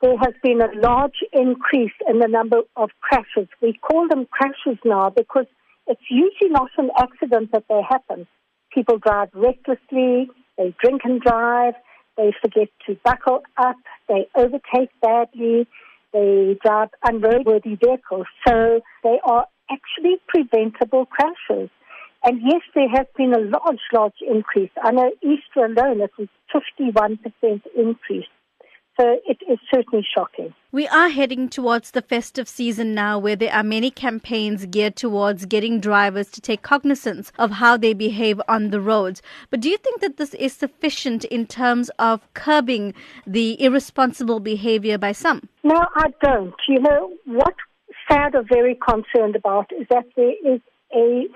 there has been a large increase in the number of crashes. We call them crashes now because it's usually not an accident that they happen. People drive recklessly, they drink and drive, they forget to buckle up, they overtake badly, they drive unroadworthy vehicles. So they are actually preventable crashes. And yes, there has been a large, large increase. I know Easter alone, it was 51% increase. So it is certainly shocking. We are heading towards the festive season now where there are many campaigns geared towards getting drivers to take cognizance of how they behave on the roads. But do you think that this is sufficient in terms of curbing the irresponsible behavior by some? No, I don't. You know, what SADD are very concerned about is that there is a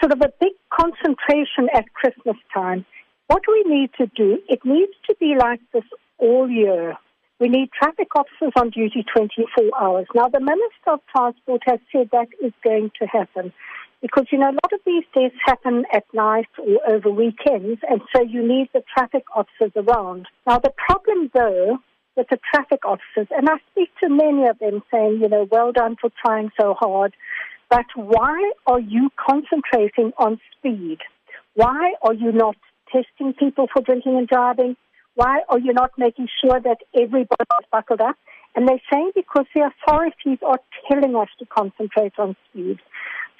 sort of a big concentration at Christmas time. What we need to do, it needs to be like this all year. We need traffic officers on duty 24 hours. Now, the Minister of Transport has said that is going to happen because, you know, a lot of these deaths happen at night or over weekends, and so you need the traffic officers around. Now, the problem, though, with the traffic officers, and I speak to many of them saying, you know, well done for trying so hard, but why are you concentrating on speed? Why are you not testing people for drinking and driving? Why are you not making sure that everybody is buckled up? And they're saying because the authorities are telling us to concentrate on speed.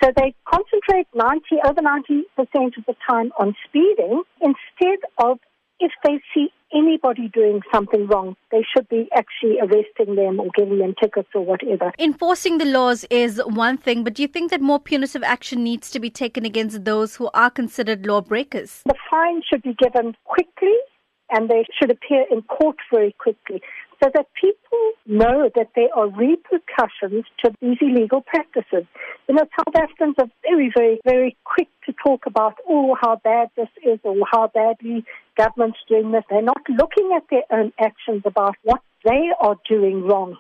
So they concentrate 90, over 90% of the time on speeding instead of if they see anybody doing something wrong, they should be actually arresting them or giving them tickets or whatever. Enforcing the laws is one thing, but do you think that more punitive action needs to be taken against those who are considered lawbreakers? The fine should be given quickly and they should appear in court very quickly so that people know that there are repercussions to these illegal practices. You know, South Africans are very, very, very quick to talk about, oh, how bad this is or how badly government's doing this. They're not looking at their own actions about what they are doing wrong.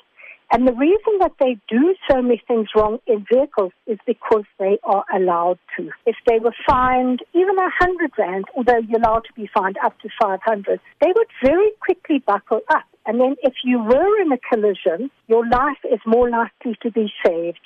And the reason that they do so many things wrong in vehicles is because they are allowed to. If they were fined even a hundred rand, although you're allowed to be fined up to 500, they would very quickly buckle up. And then if you were in a collision, your life is more likely to be saved.